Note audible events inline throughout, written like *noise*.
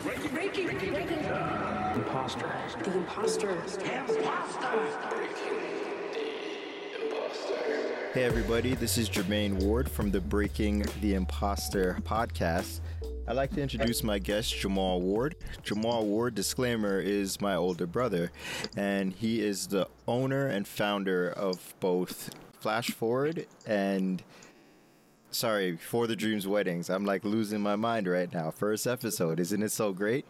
Breaking, breaking, breaking. Imposter. The imposter. Hey, everybody, this is Jermaine Ward from the Breaking the Imposter podcast. I'd like to introduce my guest, Jamal Ward. Jamal Ward, disclaimer, is my older brother, and he is the owner and founder of both Flash Forward and sorry, for the dreams weddings. I'm like losing my mind right now. First episode, isn't it so great?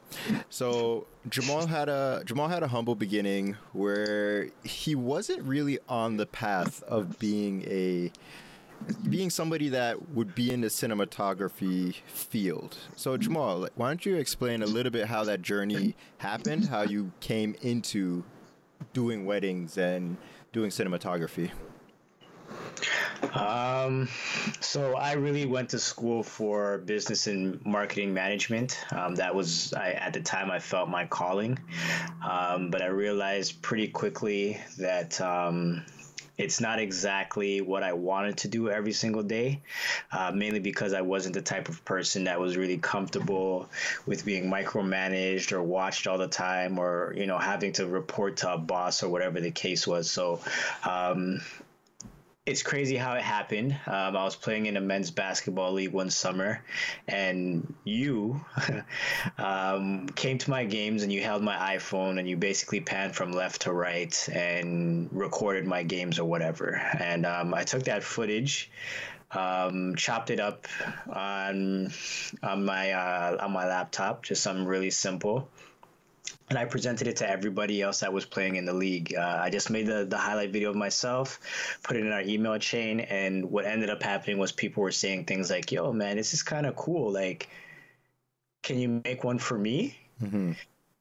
So Jamal had a Jamal had a humble beginning where he wasn't really on the path of being a being somebody that would be in the cinematography field. So Jamal, why don't you explain a little bit how that journey happened, how you came into doing weddings and doing cinematography? Um, so I really went to school for business and marketing management. Um, that was I, at the time I felt my calling, um, but I realized pretty quickly that. Um, it's not exactly what I wanted to do every single day, uh, mainly because I wasn't the type of person that was really comfortable with being micromanaged or watched all the time or, you know, having to report to a boss or whatever the case was. So, um, it's crazy how it happened. Um, I was playing in a men's basketball league one summer, and you *laughs* um, came to my games and you held my iPhone and you basically panned from left to right and recorded my games or whatever. And um, I took that footage, um, chopped it up on on my uh, on my laptop, just something really simple and I presented it to everybody else that was playing in the league. Uh, I just made the, the highlight video of myself, put it in our email chain, and what ended up happening was people were saying things like, "Yo, man, this is kind of cool. Like, can you make one for me?" Mm-hmm.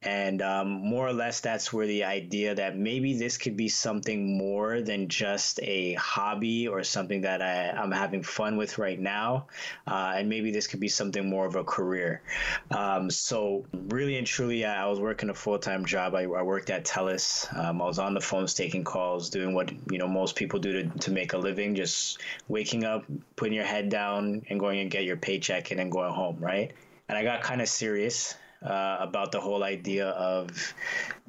And um, more or less, that's where the idea that maybe this could be something more than just a hobby or something that I, am having fun with right now. Uh, and maybe this could be something more of a career. Um, so, really and truly, I was working a full time job. I, I, worked at TELUS. Um, I was on the phones taking calls, doing what you know most people do to, to make a living, just waking up, putting your head down, and going and get your paycheck and then going home, right? And I got kind of serious uh, about the whole idea of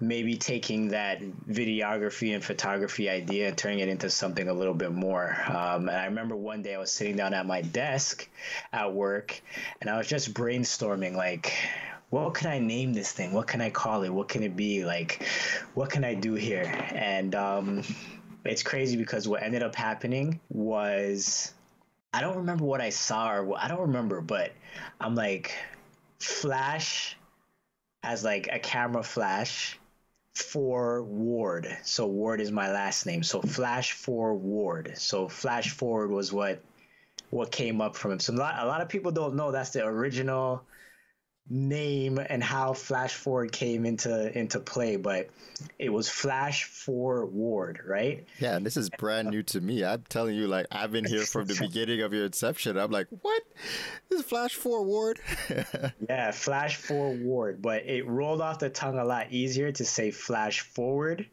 maybe taking that videography and photography idea and turning it into something a little bit more. Um, and I remember one day I was sitting down at my desk at work and I was just brainstorming like, what can I name this thing? What can I call it? What can it be? Like, what can I do here? And um, it's crazy because what ended up happening was I don't remember what I saw or I don't remember, but I'm like, flash as like a camera flash for Ward. So Ward is my last name. So Flash for Ward. So Flash Forward was what what came up from him. So a lot, a lot of people don't know that's the original name and how Flash Forward came into into play, but it was Flash Forward, right? Yeah, and this is brand new to me. I'm telling you, like I've been here from the *laughs* beginning of your inception. I'm like, what? This is Flash Forward. *laughs* yeah, Flash Forward, but it rolled off the tongue a lot easier to say Flash Forward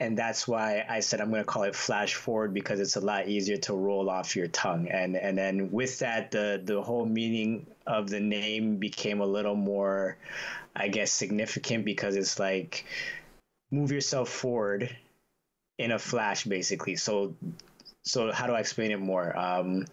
and that's why I said I'm going to call it flash forward because it's a lot easier to roll off your tongue. And and then with that, the the whole meaning of the name became a little more, I guess, significant because it's like move yourself forward in a flash, basically. So so how do I explain it more? Um,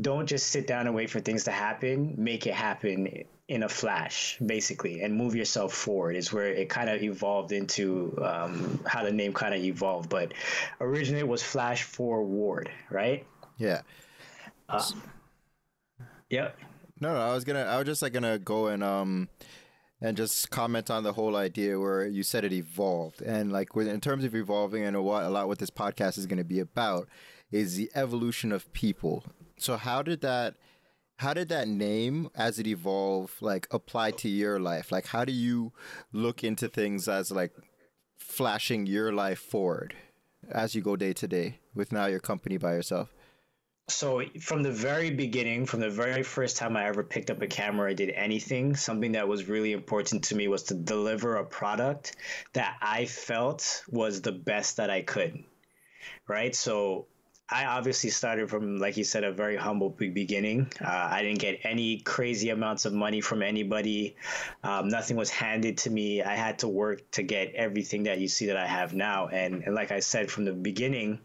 don't just sit down and wait for things to happen. Make it happen in a flash, basically, and move yourself forward is where it kind of evolved into um, how the name kind of evolved. But originally it was Flash Forward, right? Yeah. Uh, yep. No, no, I was gonna, I was just like gonna go and um, and just comment on the whole idea where you said it evolved, and like with, in terms of evolving, and what a lot what this podcast is going to be about is the evolution of people. So how did that? How did that name as it evolved like apply to your life? Like how do you look into things as like flashing your life forward as you go day to day with now your company by yourself? So from the very beginning from the very first time i ever picked up a camera i did anything. Something that was really important to me was to deliver a product that i felt was the best that i could right? So I obviously started from, like you said, a very humble beginning. Uh, I didn't get any crazy amounts of money from anybody. Um, nothing was handed to me. I had to work to get everything that you see that I have now. And, and like I said from the beginning,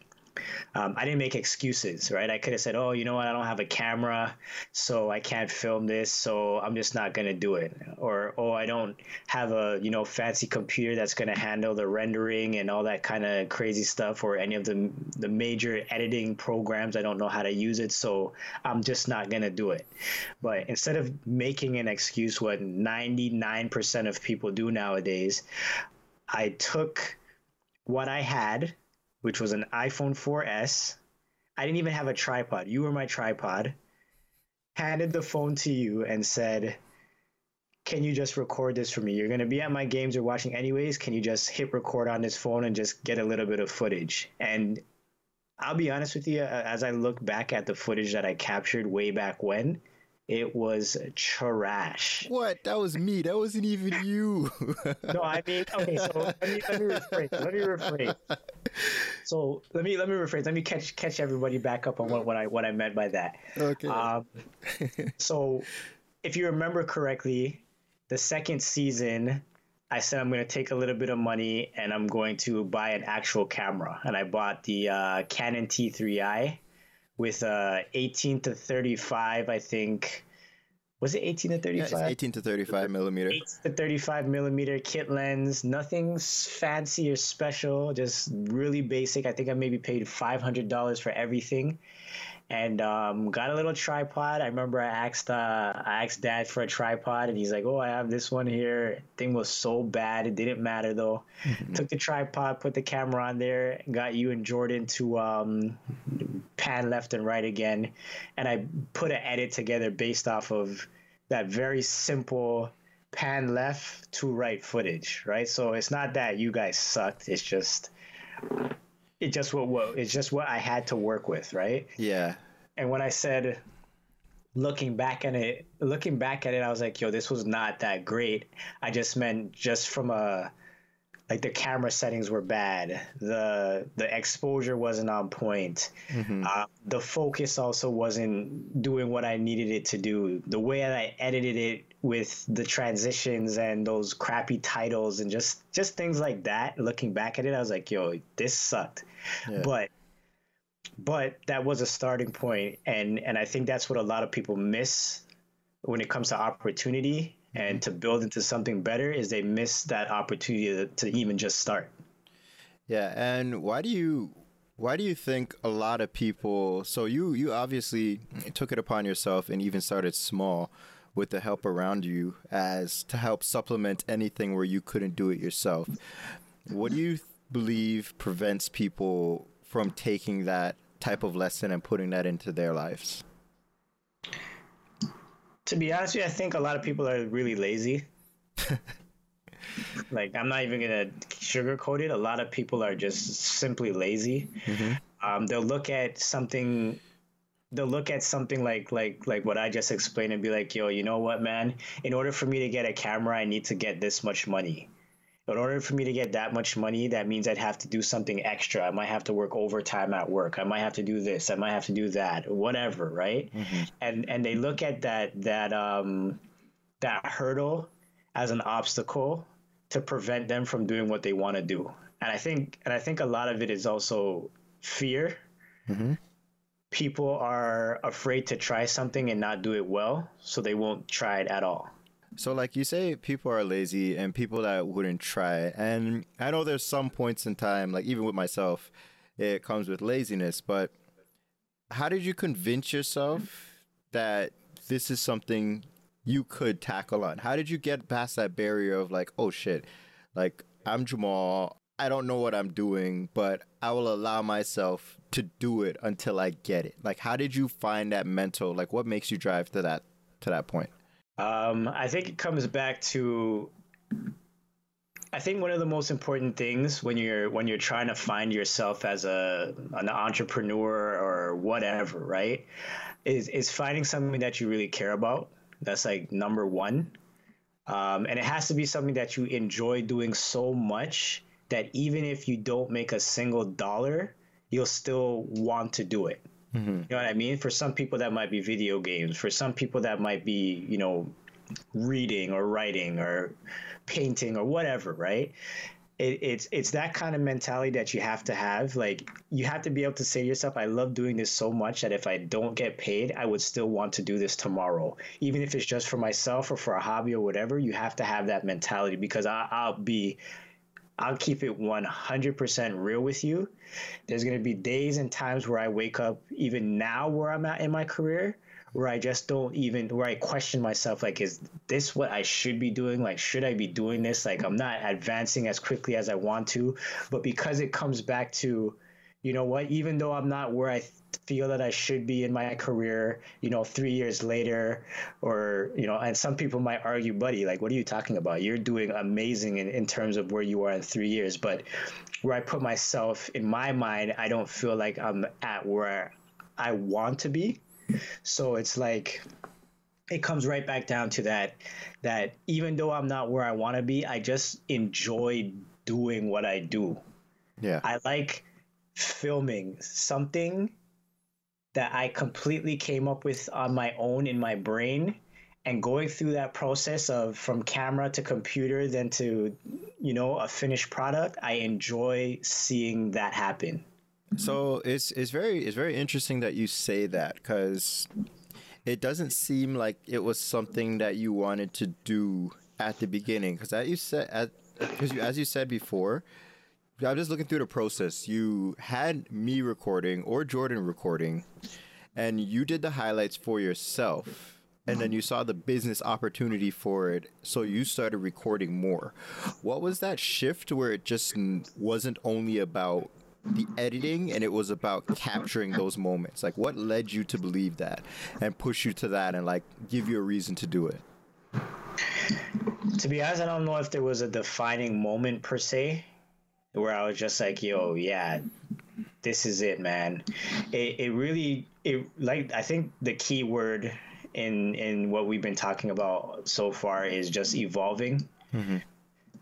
um, I didn't make excuses, right? I could have said, "Oh, you know what? I don't have a camera, so I can't film this, so I'm just not gonna do it." Or, "Oh, I don't have a you know fancy computer that's gonna handle the rendering and all that kind of crazy stuff, or any of the the major editing programs. I don't know how to use it, so I'm just not gonna do it." But instead of making an excuse, what 99% of people do nowadays, I took what I had which was an iPhone 4S. I didn't even have a tripod. You were my tripod. Handed the phone to you and said, Can you just record this for me? You're going to be at my games you're watching anyways. Can you just hit record on this phone and just get a little bit of footage? And I'll be honest with you, as I look back at the footage that I captured way back when, it was trash. What? That was me. That wasn't even you. no, I mean, okay. So let me let me rephrase. Let me rephrase. So let me let me rephrase. Let me catch catch everybody back up on what, what I what I meant by that. Okay. Um, so, if you remember correctly, the second season, I said I'm going to take a little bit of money and I'm going to buy an actual camera, and I bought the uh, Canon T3i with uh 18 to 35 i think. Was it 18 to 35 yeah, 18 to 35 millimeter. 18 to 35 millimeter kit lens. Nothing fancy or special just really basic. I think i maybe paid $500 for everything and um, got a little tripod. I remember I asked uh, I asked dad for a tripod, and he's like, "Oh, I have this one here." Thing was so bad, it didn't matter though. Mm-hmm. Took the tripod, put the camera on there, got you and Jordan to um, pan left and right again, and I put an edit together based off of that very simple pan left to right footage, right? So it's not that you guys sucked. It's just it just what, what it's just what I had to work with, right? Yeah. And when I said looking back at it, looking back at it, I was like, yo, this was not that great. I just meant just from a like the camera settings were bad the the exposure wasn't on point mm-hmm. uh, the focus also wasn't doing what i needed it to do the way that i edited it with the transitions and those crappy titles and just just things like that looking back at it i was like yo this sucked yeah. but but that was a starting point and and i think that's what a lot of people miss when it comes to opportunity and mm-hmm. to build into something better is they miss that opportunity to, to even just start. Yeah, and why do you why do you think a lot of people so you you obviously took it upon yourself and even started small with the help around you as to help supplement anything where you couldn't do it yourself. What do you believe prevents people from taking that type of lesson and putting that into their lives? to be honest with you, I think a lot of people are really lazy. *laughs* like I'm not even gonna sugarcoat it. A lot of people are just simply lazy. Mm-hmm. Um, they'll look at something. They'll look at something like like like what I just explained and be like, "Yo, you know what, man? In order for me to get a camera, I need to get this much money in order for me to get that much money, that means I'd have to do something extra. I might have to work overtime at work. I might have to do this. I might have to do that. Whatever, right? Mm-hmm. And and they look at that that um that hurdle as an obstacle to prevent them from doing what they want to do. And I think and I think a lot of it is also fear. Mm-hmm. People are afraid to try something and not do it well, so they won't try it at all. So, like you say, people are lazy and people that wouldn't try it. And I know there's some points in time, like even with myself, it comes with laziness. But how did you convince yourself that this is something you could tackle on? How did you get past that barrier of like, oh shit, like I'm Jamal, I don't know what I'm doing, but I will allow myself to do it until I get it. Like, how did you find that mental? Like, what makes you drive to that to that point? Um, I think it comes back to I think one of the most important things when you're when you're trying to find yourself as a an entrepreneur or whatever, right? Is is finding something that you really care about. That's like number one. Um, and it has to be something that you enjoy doing so much that even if you don't make a single dollar, you'll still want to do it. Mm-hmm. You know what I mean? For some people, that might be video games. For some people, that might be, you know, reading or writing or painting or whatever, right? It, it's it's that kind of mentality that you have to have. Like you have to be able to say to yourself, "I love doing this so much that if I don't get paid, I would still want to do this tomorrow, even if it's just for myself or for a hobby or whatever." You have to have that mentality because I, I'll be I'll keep it 100% real with you. There's going to be days and times where I wake up, even now where I'm at in my career, where I just don't even, where I question myself like, is this what I should be doing? Like, should I be doing this? Like, I'm not advancing as quickly as I want to. But because it comes back to, you know what, even though I'm not where I feel that I should be in my career, you know, three years later, or, you know, and some people might argue, buddy, like, what are you talking about? You're doing amazing in, in terms of where you are in three years. But where I put myself in my mind, I don't feel like I'm at where I want to be. So it's like, it comes right back down to that, that even though I'm not where I want to be, I just enjoy doing what I do. Yeah. I like filming something that I completely came up with on my own in my brain and going through that process of from camera to computer then to you know a finished product i enjoy seeing that happen. So it's it's very it's very interesting that you say that because it doesn't seem like it was something that you wanted to do at the beginning because as you said because you as you said before I'm just looking through the process. You had me recording or Jordan recording, and you did the highlights for yourself. And then you saw the business opportunity for it, so you started recording more. What was that shift where it just wasn't only about the editing and it was about capturing those moments? Like, what led you to believe that and push you to that and like give you a reason to do it? To be honest, I don't know if there was a defining moment per se where I was just like, yo, yeah, this is it, man. It, it really, it like, I think the key word in, in what we've been talking about so far is just evolving. Mm-hmm.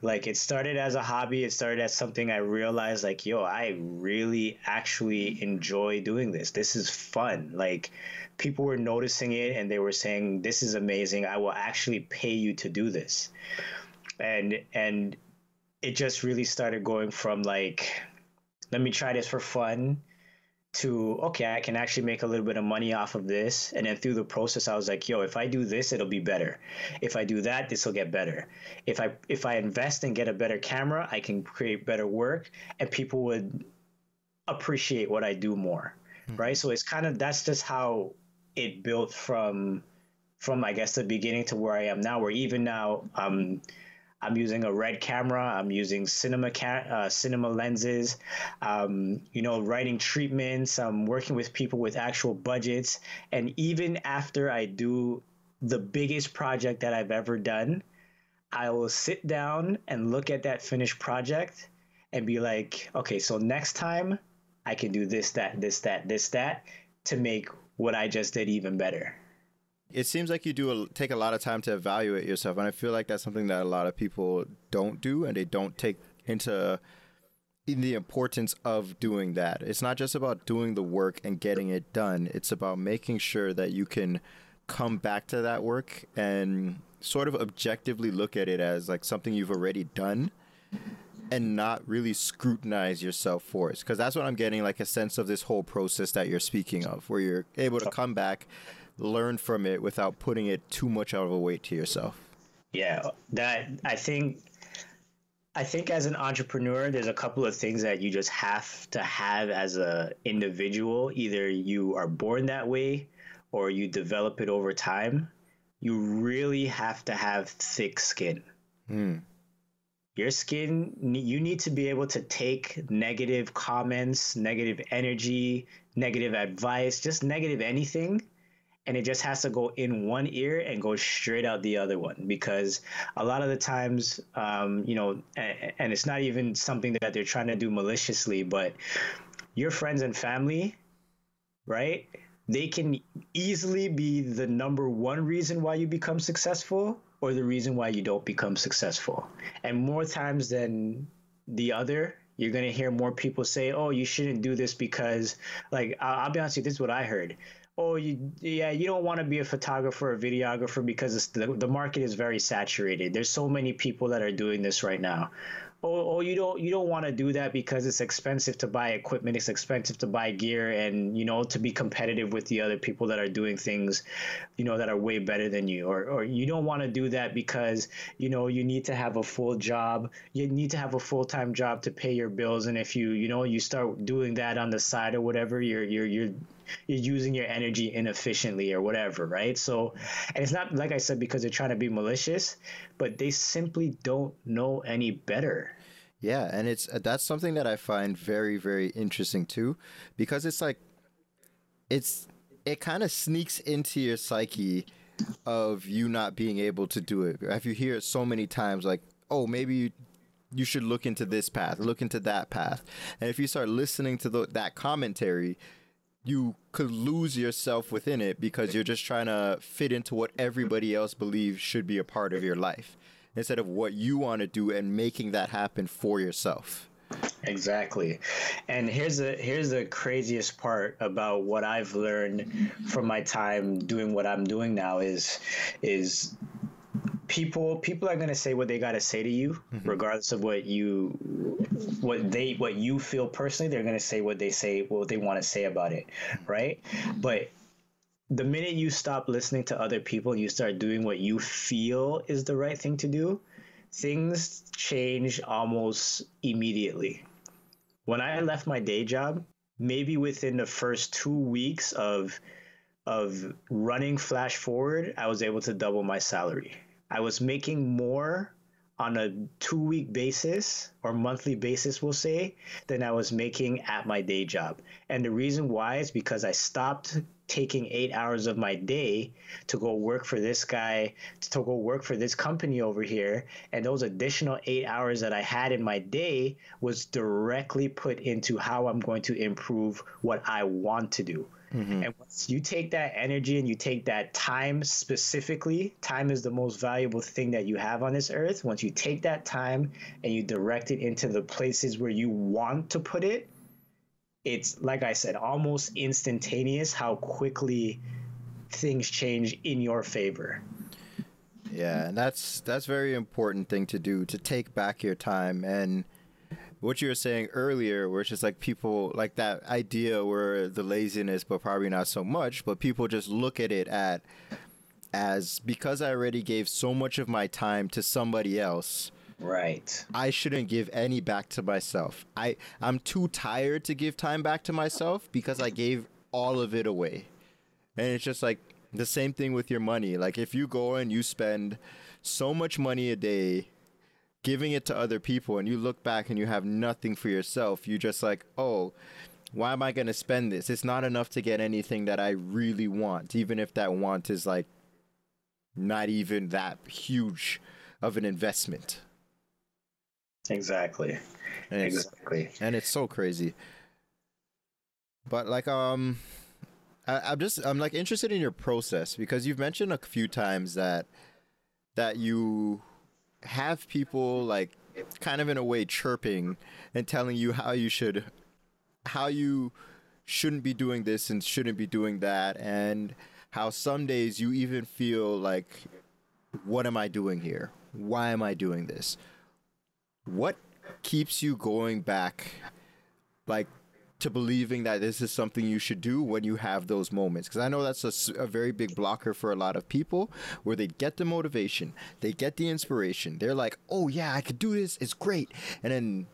Like it started as a hobby. It started as something I realized like, yo, I really actually enjoy doing this. This is fun. Like people were noticing it and they were saying, this is amazing. I will actually pay you to do this. And, and it just really started going from like, let me try this for fun to okay, I can actually make a little bit of money off of this. And then through the process, I was like, yo, if I do this, it'll be better. If I do that, this will get better. If I if I invest and get a better camera, I can create better work, and people would appreciate what I do more, mm-hmm. right? So it's kind of that's just how it built from from I guess the beginning to where I am now. Where even now, um, I'm using a red camera. I'm using cinema ca- uh, cinema lenses. Um, you know, writing treatments. I'm working with people with actual budgets. And even after I do the biggest project that I've ever done, I will sit down and look at that finished project and be like, okay, so next time I can do this, that, this, that, this, that to make what I just did even better. It seems like you do a, take a lot of time to evaluate yourself, and I feel like that's something that a lot of people don't do, and they don't take into in the importance of doing that. It's not just about doing the work and getting it done. It's about making sure that you can come back to that work and sort of objectively look at it as like something you've already done and not really scrutinize yourself for it because that's what i'm getting like a sense of this whole process that you're speaking of where you're able to come back learn from it without putting it too much out of a weight to yourself. Yeah, that I think I think as an entrepreneur, there's a couple of things that you just have to have as a individual. Either you are born that way or you develop it over time. You really have to have thick skin. Mm. Your skin, you need to be able to take negative comments, negative energy, negative advice, just negative anything, and it just has to go in one ear and go straight out the other one because a lot of the times um, you know and, and it's not even something that they're trying to do maliciously but your friends and family right they can easily be the number one reason why you become successful or the reason why you don't become successful and more times than the other You're gonna hear more people say, "Oh, you shouldn't do this because," like, I'll, I'll be honest with you, this is what I heard. Oh, you yeah, you don't want to be a photographer or videographer because the the market is very saturated. There's so many people that are doing this right now. Oh, oh you don't you don't want to do that because it's expensive to buy equipment it's expensive to buy gear and you know to be competitive with the other people that are doing things you know that are way better than you. Or, or you don't want to do that because you know you need to have a full job. You need to have a full-time job to pay your bills. And if you you know you start doing that on the side or whatever you're you're you're you're using your energy inefficiently or whatever, right? So, and it's not like I said because they're trying to be malicious, but they simply don't know any better. Yeah, and it's uh, that's something that I find very very interesting too because it's like it's it kind of sneaks into your psyche of you not being able to do it. If you hear it so many times like, "Oh, maybe you you should look into this path, look into that path." And if you start listening to the, that commentary, you could lose yourself within it because you're just trying to fit into what everybody else believes should be a part of your life instead of what you want to do and making that happen for yourself. Exactly. And here's the here's the craziest part about what I've learned from my time doing what I'm doing now is is people people are going to say what they got to say to you mm-hmm. regardless of what you what they what you feel personally they're going to say what they say what they want to say about it right? But the minute you stop listening to other people and you start doing what you feel is the right thing to do things change almost immediately. When i left my day job maybe within the first two weeks of of running flash forward i was able to double my salary I was making more on a two week basis or monthly basis, we'll say, than I was making at my day job. And the reason why is because I stopped taking eight hours of my day to go work for this guy, to go work for this company over here. And those additional eight hours that I had in my day was directly put into how I'm going to improve what I want to do. Mm-hmm. And once you take that energy and you take that time specifically, time is the most valuable thing that you have on this earth. Once you take that time and you direct it into the places where you want to put it, it's like I said, almost instantaneous how quickly things change in your favor. Yeah, and that's that's very important thing to do to take back your time and what you were saying earlier, where it's just like people like that idea where the laziness, but probably not so much, but people just look at it at as because I already gave so much of my time to somebody else. Right. I shouldn't give any back to myself. I I'm too tired to give time back to myself because I gave all of it away. And it's just like the same thing with your money. Like if you go and you spend so much money a day giving it to other people and you look back and you have nothing for yourself, you just like, oh, why am I going to spend this? It's not enough to get anything that I really want, even if that want is like not even that huge of an investment. Exactly. And exactly. And it's so crazy. But like um I, I'm just I'm like interested in your process because you've mentioned a few times that that you have people like kind of in a way chirping and telling you how you should how you shouldn't be doing this and shouldn't be doing that and how some days you even feel like what am I doing here? Why am I doing this? What keeps you going back like to believing that this is something you should do when you have those moments. Because i know that's a, a, very big blocker for a lot of people where they get the motivation they get the inspiration. They're like oh yeah i could do this. It's great. And then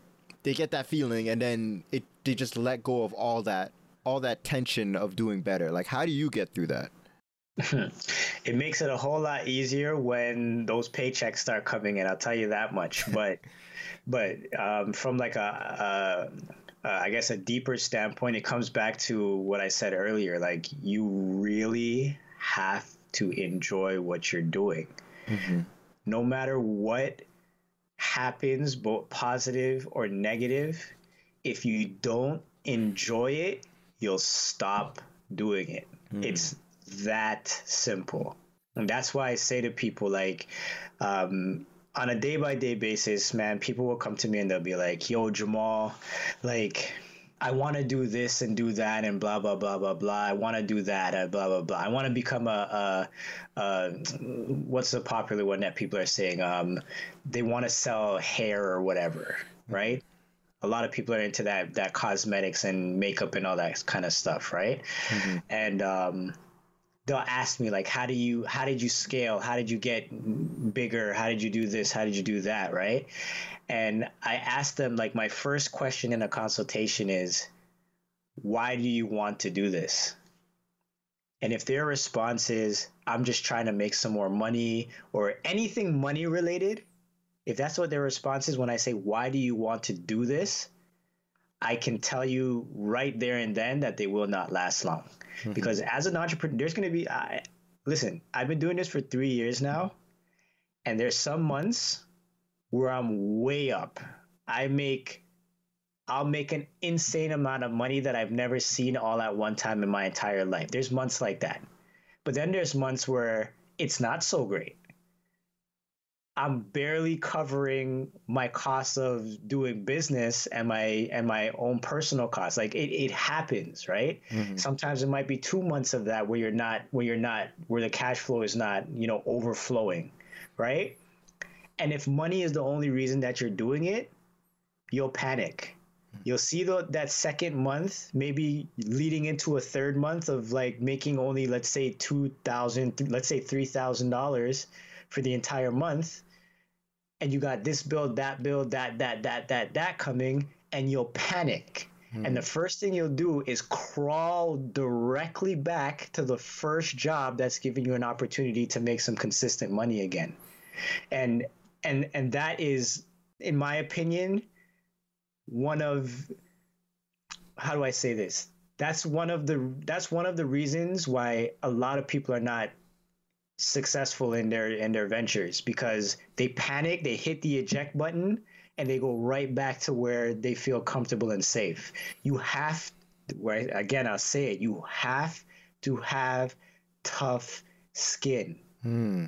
they get that feeling and then it they just let go of all that all that tension of doing better. Like how do you get through that? *laughs* It makes it a whole lot easier when those paychecks start coming in. I'll tell you that much. But *laughs* but um, from like a, a uh, I guess a deeper standpoint, it comes back to what I said earlier. Like you really have to enjoy what you're doing, mm-hmm. no matter what happens, both positive or negative. If you don't enjoy it, you'll stop doing it. Mm-hmm. It's that simple, and that's why I say to people like. Um, on a day by day basis, man, people will come to me and they'll be like, "Yo, Jamal, like." I want to do this and do that and blah blah blah blah blah. I want to do that and blah blah blah. I want to become a, a, a, what's the popular one that people are saying? Um, they want to sell hair or whatever, right? A lot of people are into that that cosmetics and makeup and all that kind of stuff, right? Mm-hmm. And um, they'll ask me like, how do you how did you scale? How did you get bigger? How did you do this? How did you do that? Right? and I ask them like my first question in a consultation is, why do you want to do this? And if their response is, I'm just trying to make some more money or anything money related, if that's what their response is when I say, why do you want to do this? I can tell you right there and then that they will not last long. Mm-hmm. Because as an entrepreneur, there's going to be, I, listen, I've been doing this for three years now, and there's some months where I'm way up. I make I'll make an insane amount of money that I've never seen all at one time in my entire life. There's months like that. But then there's months where it's not so great. I'm barely covering my costs of doing business and my and my own personal costs. Like it, it happens, right? Mm-hmm. Sometimes it might be two months of that where you're not where you're not where the cash flow is not, you know, overflowing, right? And if money is the only reason that you're doing it, you'll panic. You'll see the, that second month, maybe leading into a third month of like making only, let's say, two thousand, let's say three thousand dollars for the entire month, and you got this bill, that bill, that that that that that coming, and you'll panic. Hmm. And the first thing you'll do is crawl directly back to the first job that's giving you an opportunity to make some consistent money again. And and and that is in my opinion one of how do i say this that's one of the that's one of the reasons why a lot of people are not successful in their in their ventures because they panic they hit the eject button and they go right back to where they feel comfortable and safe you have right again i'll say it you have to have tough skin hmm.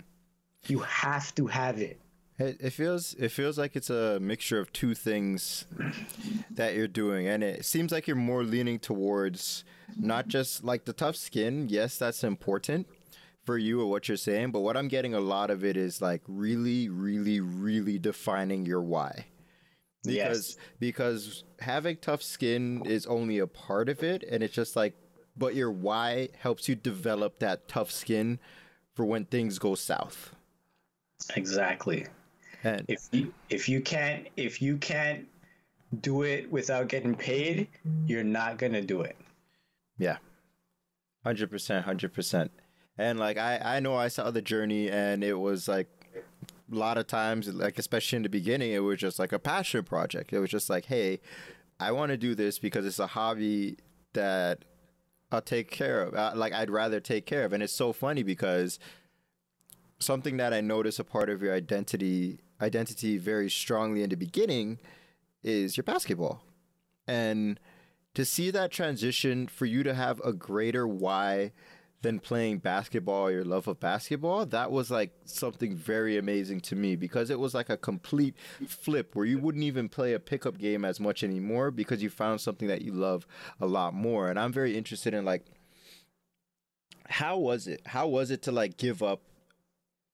you have to have it it, it feels it feels like it's a mixture of two things that you're doing, and it seems like you're more leaning towards not just like the tough skin. Yes, that's important for you or what you're saying, but what I'm getting a lot of it is like really, really, really defining your why. Because yes. because having tough skin is only a part of it, and it's just like, but your why helps you develop that tough skin for when things go south. Exactly. And if you if you can't if you can't do it without getting paid, you're not gonna do it. Yeah, hundred percent, hundred percent. And like I I know I saw the journey, and it was like a lot of times, like especially in the beginning, it was just like a passion project. It was just like, hey, I want to do this because it's a hobby that I'll take care of. Uh, like I'd rather take care of, and it's so funny because something that I notice a part of your identity identity very strongly in the beginning is your basketball. And to see that transition for you to have a greater why than playing basketball your love of basketball that was like something very amazing to me because it was like a complete flip where you wouldn't even play a pickup game as much anymore because you found something that you love a lot more and i'm very interested in like how was it how was it to like give up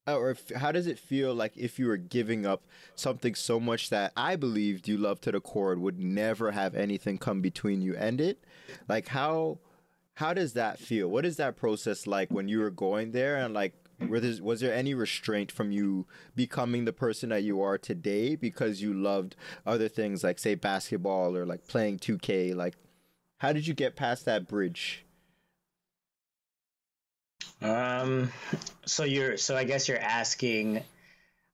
uh, or if, how does it feel like if you were giving up something so much that I believed you loved to the core would never have anything come between you and it? Like how how does that feel? What is that process like when you were going there and like was, was there any restraint from you becoming the person that you are today because you loved other things like say basketball or like playing 2K like how did you get past that bridge? Um, so you're so I guess you're asking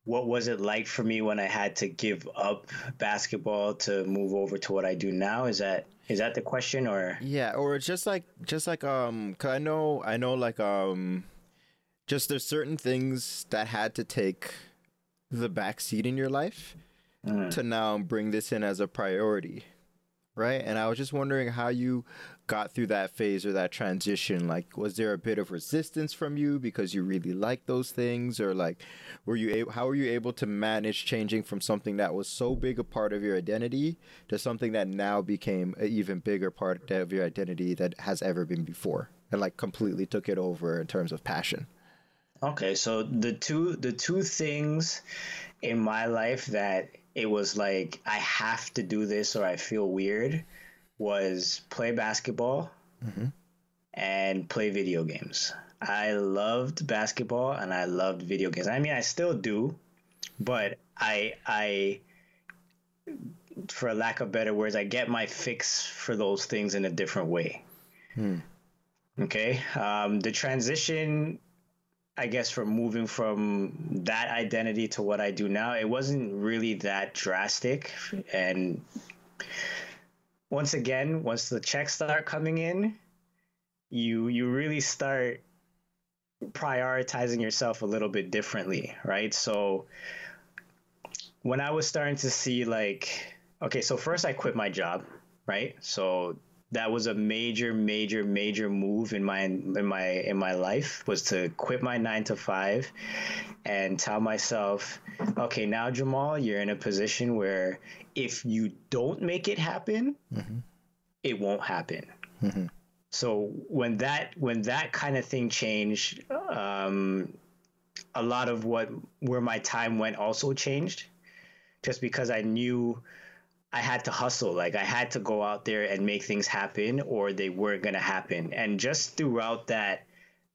what was it like for me when I had to give up basketball to move over to what I do now? Is that is that the question or Yeah, or just like just like um cuz I know I know like um just there's certain things that had to take the back seat in your life mm. to now bring this in as a priority. Right? And I was just wondering how you got through that phase or that transition. Like, was there a bit of resistance from you because you really like those things, or like, were you able? How were you able to manage changing from something that was so big a part of your identity to something that now became an even bigger part of your identity that has ever been before, and like completely took it over in terms of passion? Okay, so the two the two things in my life that it was like I have to do this or I feel weird was play basketball mm-hmm. and play video games. I loved basketball and I loved video games. I mean, I still do, but I I for lack of better words, I get my fix for those things in a different way. Hmm. Okay, um, the transition I guess from moving from that identity to what I do now, it wasn't really that drastic. And once again, once the checks start coming in, you you really start prioritizing yourself a little bit differently, right? So when I was starting to see like okay, so first I quit my job, right? So that was a major major major move in my in my in my life was to quit my 9 to 5 and tell myself okay now Jamal you're in a position where if you don't make it happen mm-hmm. it won't happen mm-hmm. so when that when that kind of thing changed um, a lot of what where my time went also changed just because I knew I had to hustle. Like I had to go out there and make things happen or they weren't going to happen. And just throughout that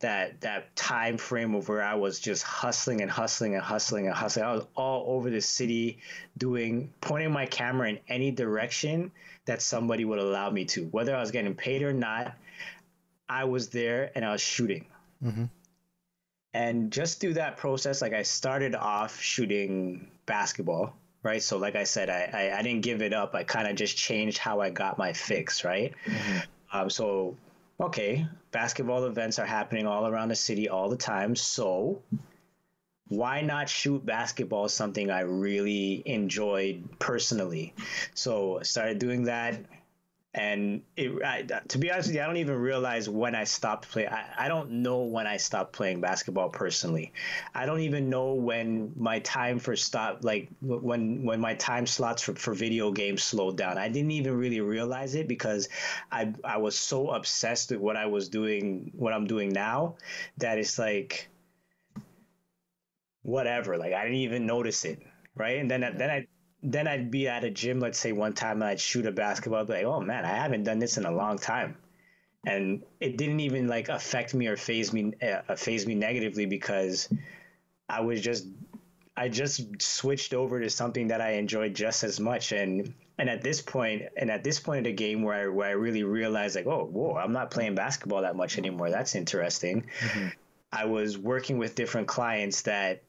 that that time frame of where I was just hustling and hustling and hustling and hustling. I was all over the city doing pointing my camera in any direction that somebody would allow me to. Whether I was getting paid or not, I was there and I was shooting. Mm-hmm. And just through that process, like I started off shooting basketball right? So, like I said, I, I, I didn't give it up. I kind of just changed how I got my fix, right? Mm-hmm. Um, so, okay, basketball events are happening all around the city all the time. So, why not shoot basketball? Something I really enjoyed personally. So, I started doing that and it, I, to be honest with you, I don't even realize when I stopped playing. I, don't know when I stopped playing basketball personally. I don't even know when my time for stop, like when when my time slots for, for video games slowed down. I didn't even really realize it because I I was so obsessed with what I was doing, what I'm doing now, that it's like whatever. Like I didn't even notice it, right? And then then I then I'd be at a gym, let's say one time, and I'd shoot a basketball. I'd be like, oh man, I haven't done this in a long time, and it didn't even like affect me or faze me, uh, faze me negatively because I was just, I just switched over to something that I enjoyed just as much, and and at this point, and at this point of the game where I where I really realized like, oh, whoa, I'm not playing basketball that much anymore. That's interesting. Mm-hmm. I was working with different clients that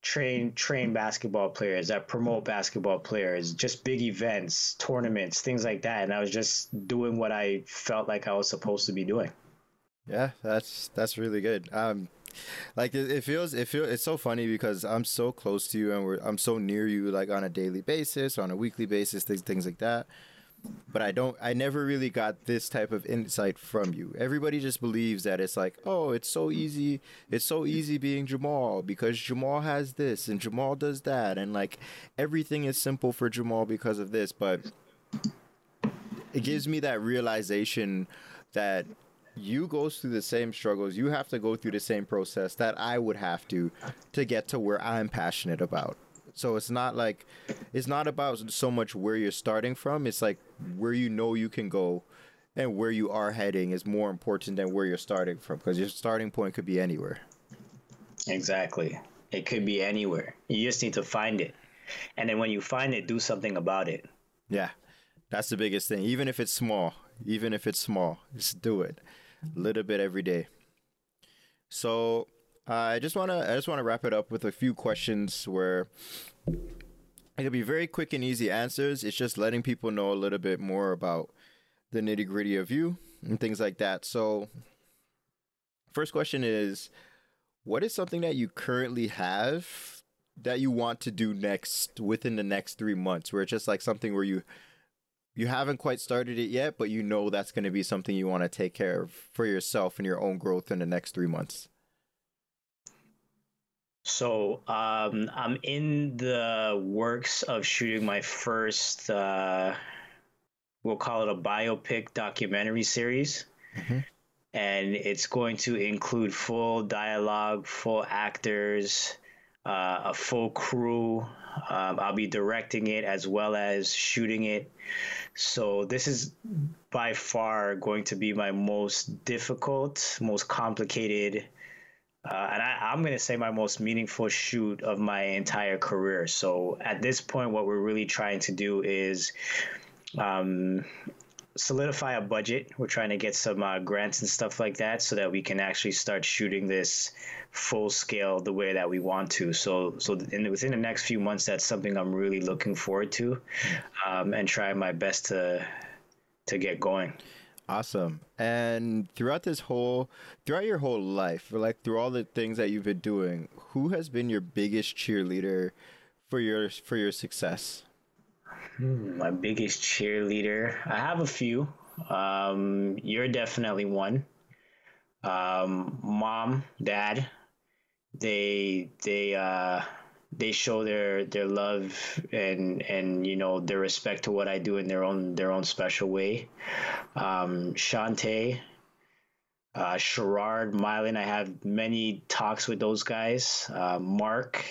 train train basketball players that promote basketball players just big events tournaments things like that. And i was just doing what i felt like i was supposed to be doing. Yeah that's that's really good. Um like it, it feels it feels it's so funny because i'm so close to you and we're i'm so near you like on a daily basis on a weekly basis things things like that but I don't I never really got this type of insight from you. Everybody just believes that it's like, oh, it's so easy. It's so easy being Jamal because Jamal has this and Jamal does that and like everything is simple for Jamal because of this, but it gives me that realization that you go through the same struggles. You have to go through the same process that I would have to to get to where I'm passionate about. So it's not like it's not about so much where you're starting from. It's like where you know you can go and where you are heading is more important than where you're starting from because your starting point could be anywhere. Exactly. It could be anywhere. You just need to find it. And then when you find it, do something about it. Yeah. That's the biggest thing. Even if it's small, even if it's small, just do it. A little bit every day. So uh, I just wanna I just wanna wrap it up with a few questions where it could be very quick and easy answers. It's just letting people know a little bit more about the nitty gritty of you and things like that. So, first question is, what is something that you currently have that you want to do next within the next three months? Where it's just like something where you you haven't quite started it yet, but you know that's going to be something you want to take care of for yourself and your own growth in the next three months? So um, I'm in the works of shooting my first, uh, we'll call it a biopic documentary series. Mm-hmm. And it's going to include full dialogue, full actors, uh, a full crew. Um, I'll be directing it as well as shooting it. So this is by far going to be my most difficult, most complicated uh, and I, am going to say my most meaningful shoot of my entire career. So at this point, what we're really trying to do is um, solidify a budget. We're trying to get some uh, grants and stuff like that so that we can actually start shooting this full scale the way that we want to. So, so in, within the next few months, that's something I'm really looking forward to, um, and trying my best to to get going. Awesome. And throughout this whole, throughout your whole life, like through all the things that you've been doing, who has been your biggest cheerleader for your for your success? Hmm, my biggest cheerleader, I have a few. Um, you're definitely one. Um, mom, dad, they they uh they show their their love and and you know their respect to what I do in their own their own special way. Um, Shantae, uh, Sherrard, Mylan, I have many talks with those guys. Uh, Mark,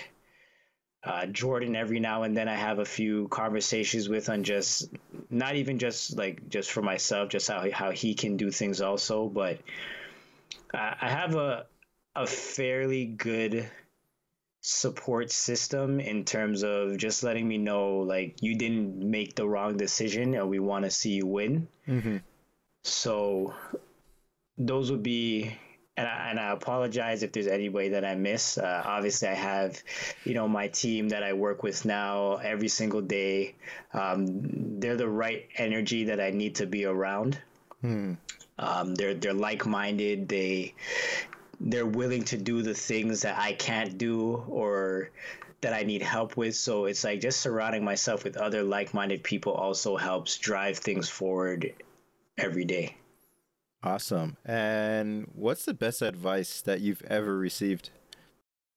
uh, Jordan, every now and then I have a few conversations with on just not even just like just for myself, just how how he can do things also, but I have a a fairly good support system in terms of just letting me know like you didn't make the wrong decision and we want to see you win. Mm-hmm. So those would be and I, and I apologize if there's any way that I miss. Uh, obviously, I have, you know, my team that I work with now every single day. Um, they're the right energy that I need to be around. Hmm. Um, they're they're like minded. They they're willing to do the things that I can't do or that I need help with. So it's like just surrounding myself with other like minded people also helps drive things forward every day. Awesome. And what's the best advice that you've ever received? *sighs*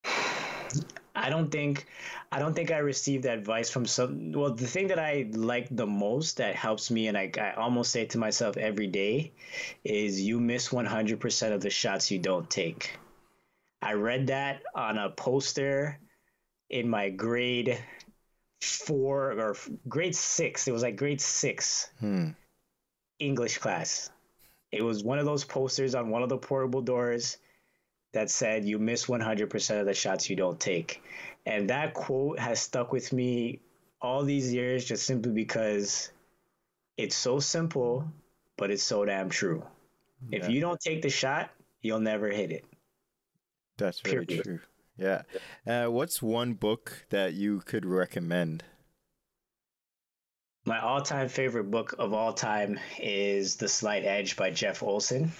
*laughs* I don't think I don't think I received advice from some well the thing that I like the most that helps me and I, I almost say to myself every day is you miss 100% of the shots you don't take. I read that on a poster in my grade 4 or grade 6. It was like grade 6. Hmm. English class. It was one of those posters on one of the portable doors that said you miss 100% of the shots you don't take. And that quote has stuck with me all these years just simply because it's so simple, but it's so damn true. Yeah. If you don't take the shot, you'll never hit it. That's very Period. true. Yeah. Uh, what's one book that you could recommend? My all time favorite book of all time is The Slight Edge by Jeff Olson.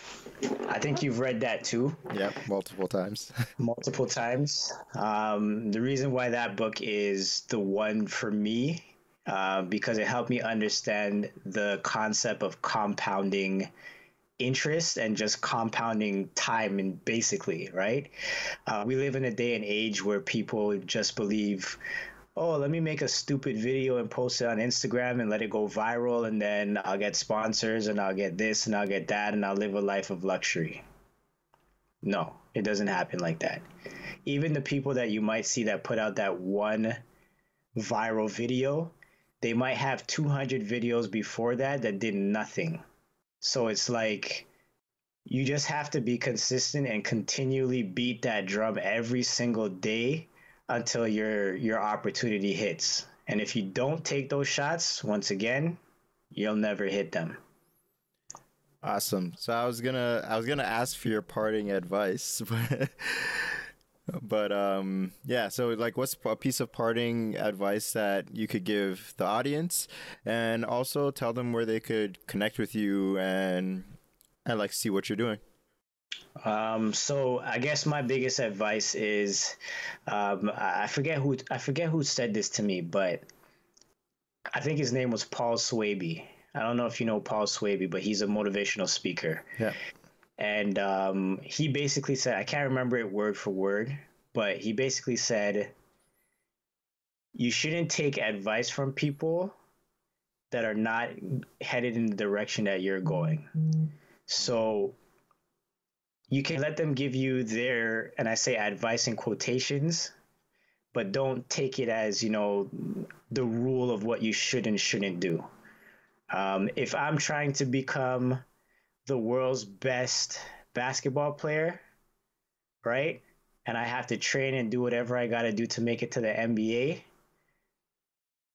I think you've read that too. Yeah, multiple times. *laughs* multiple times. Um, the reason why that book is the one for me, uh, because it helped me understand the concept of compounding interest and just compounding time and basically right uh, we live in a day and age where people just believe oh, let me make a stupid video and post it on Instagram and let it go viral, and then I'll get sponsors and I'll get this and I'll get that, and I'll live a life of luxury. No, it doesn't happen like that. Even the people that you might see that put out that one viral video, they might have 200 videos before that that did nothing. So it's like you just have to be consistent and continually beat that drum every single day until your your opportunity hits. And if you don't take those shots, once again, you'll never hit them. Awesome. So I was gonna I was gonna ask for your parting advice, *laughs* but but um yeah. So like, what's a piece of parting advice that you could give the audience, and also tell them where they could connect with you and and like see what you're doing. Um, so I guess my biggest advice is, um, I forget who I forget who said this to me, but I think his name was Paul Swaby. I don't know if you know Paul Swaby, but he's a motivational speaker. Yeah. And um, he basically said, I can't remember it word for word, but he basically said, you shouldn't take advice from people that are not headed in the direction that you're going. So you can let them give you their, and I say advice in quotations, but don't take it as, you know, the rule of what you should and shouldn't do. Um, if I'm trying to become the world's best basketball player, right? And I have to train and do whatever I got to do to make it to the NBA,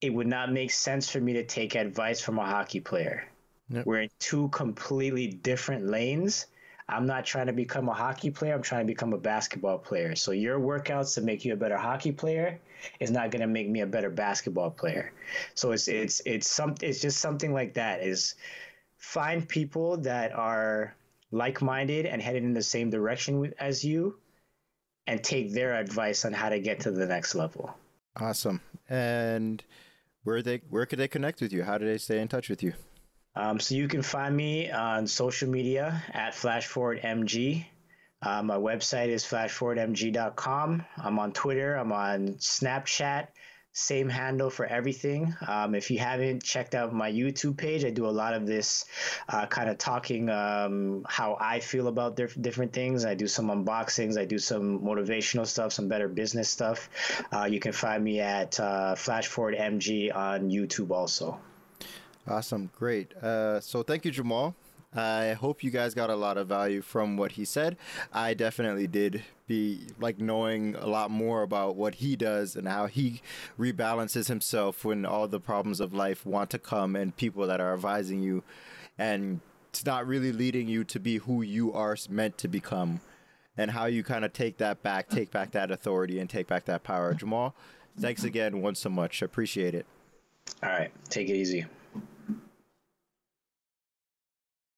it would not make sense for me to take advice from a hockey player. Yep. We're in two completely different lanes. I'm not trying to become a hockey player. I'm trying to become a basketball player. So your workouts to make you a better hockey player is not going to make me a better basketball player. So it's it's it's some it's just something like that. Is find people that are like-minded and headed in the same direction as you, and take their advice on how to get to the next level. Awesome. And where they where could they connect with you? How do they stay in touch with you? Um, so you can find me on social media at FlashForwardMG. Uh, my website is flashforwardmg.com. I'm on Twitter. I'm on Snapchat. Same handle for everything. Um, if you haven't checked out my YouTube page, I do a lot of this uh, kind of talking um, how I feel about diff- different things. I do some unboxings, I do some motivational stuff, some better business stuff. Uh, you can find me at uh, Flash Forward MG on YouTube also. Awesome. Great. Uh, so thank you, Jamal. I hope you guys got a lot of value from what he said. I definitely did be like knowing a lot more about what he does and how he rebalances himself when all the problems of life want to come and people that are advising you and it's not really leading you to be who you are meant to become and how you kind of take that back, take back that authority and take back that power. Jamal, thanks again once so much. Appreciate it. All right. Take it easy.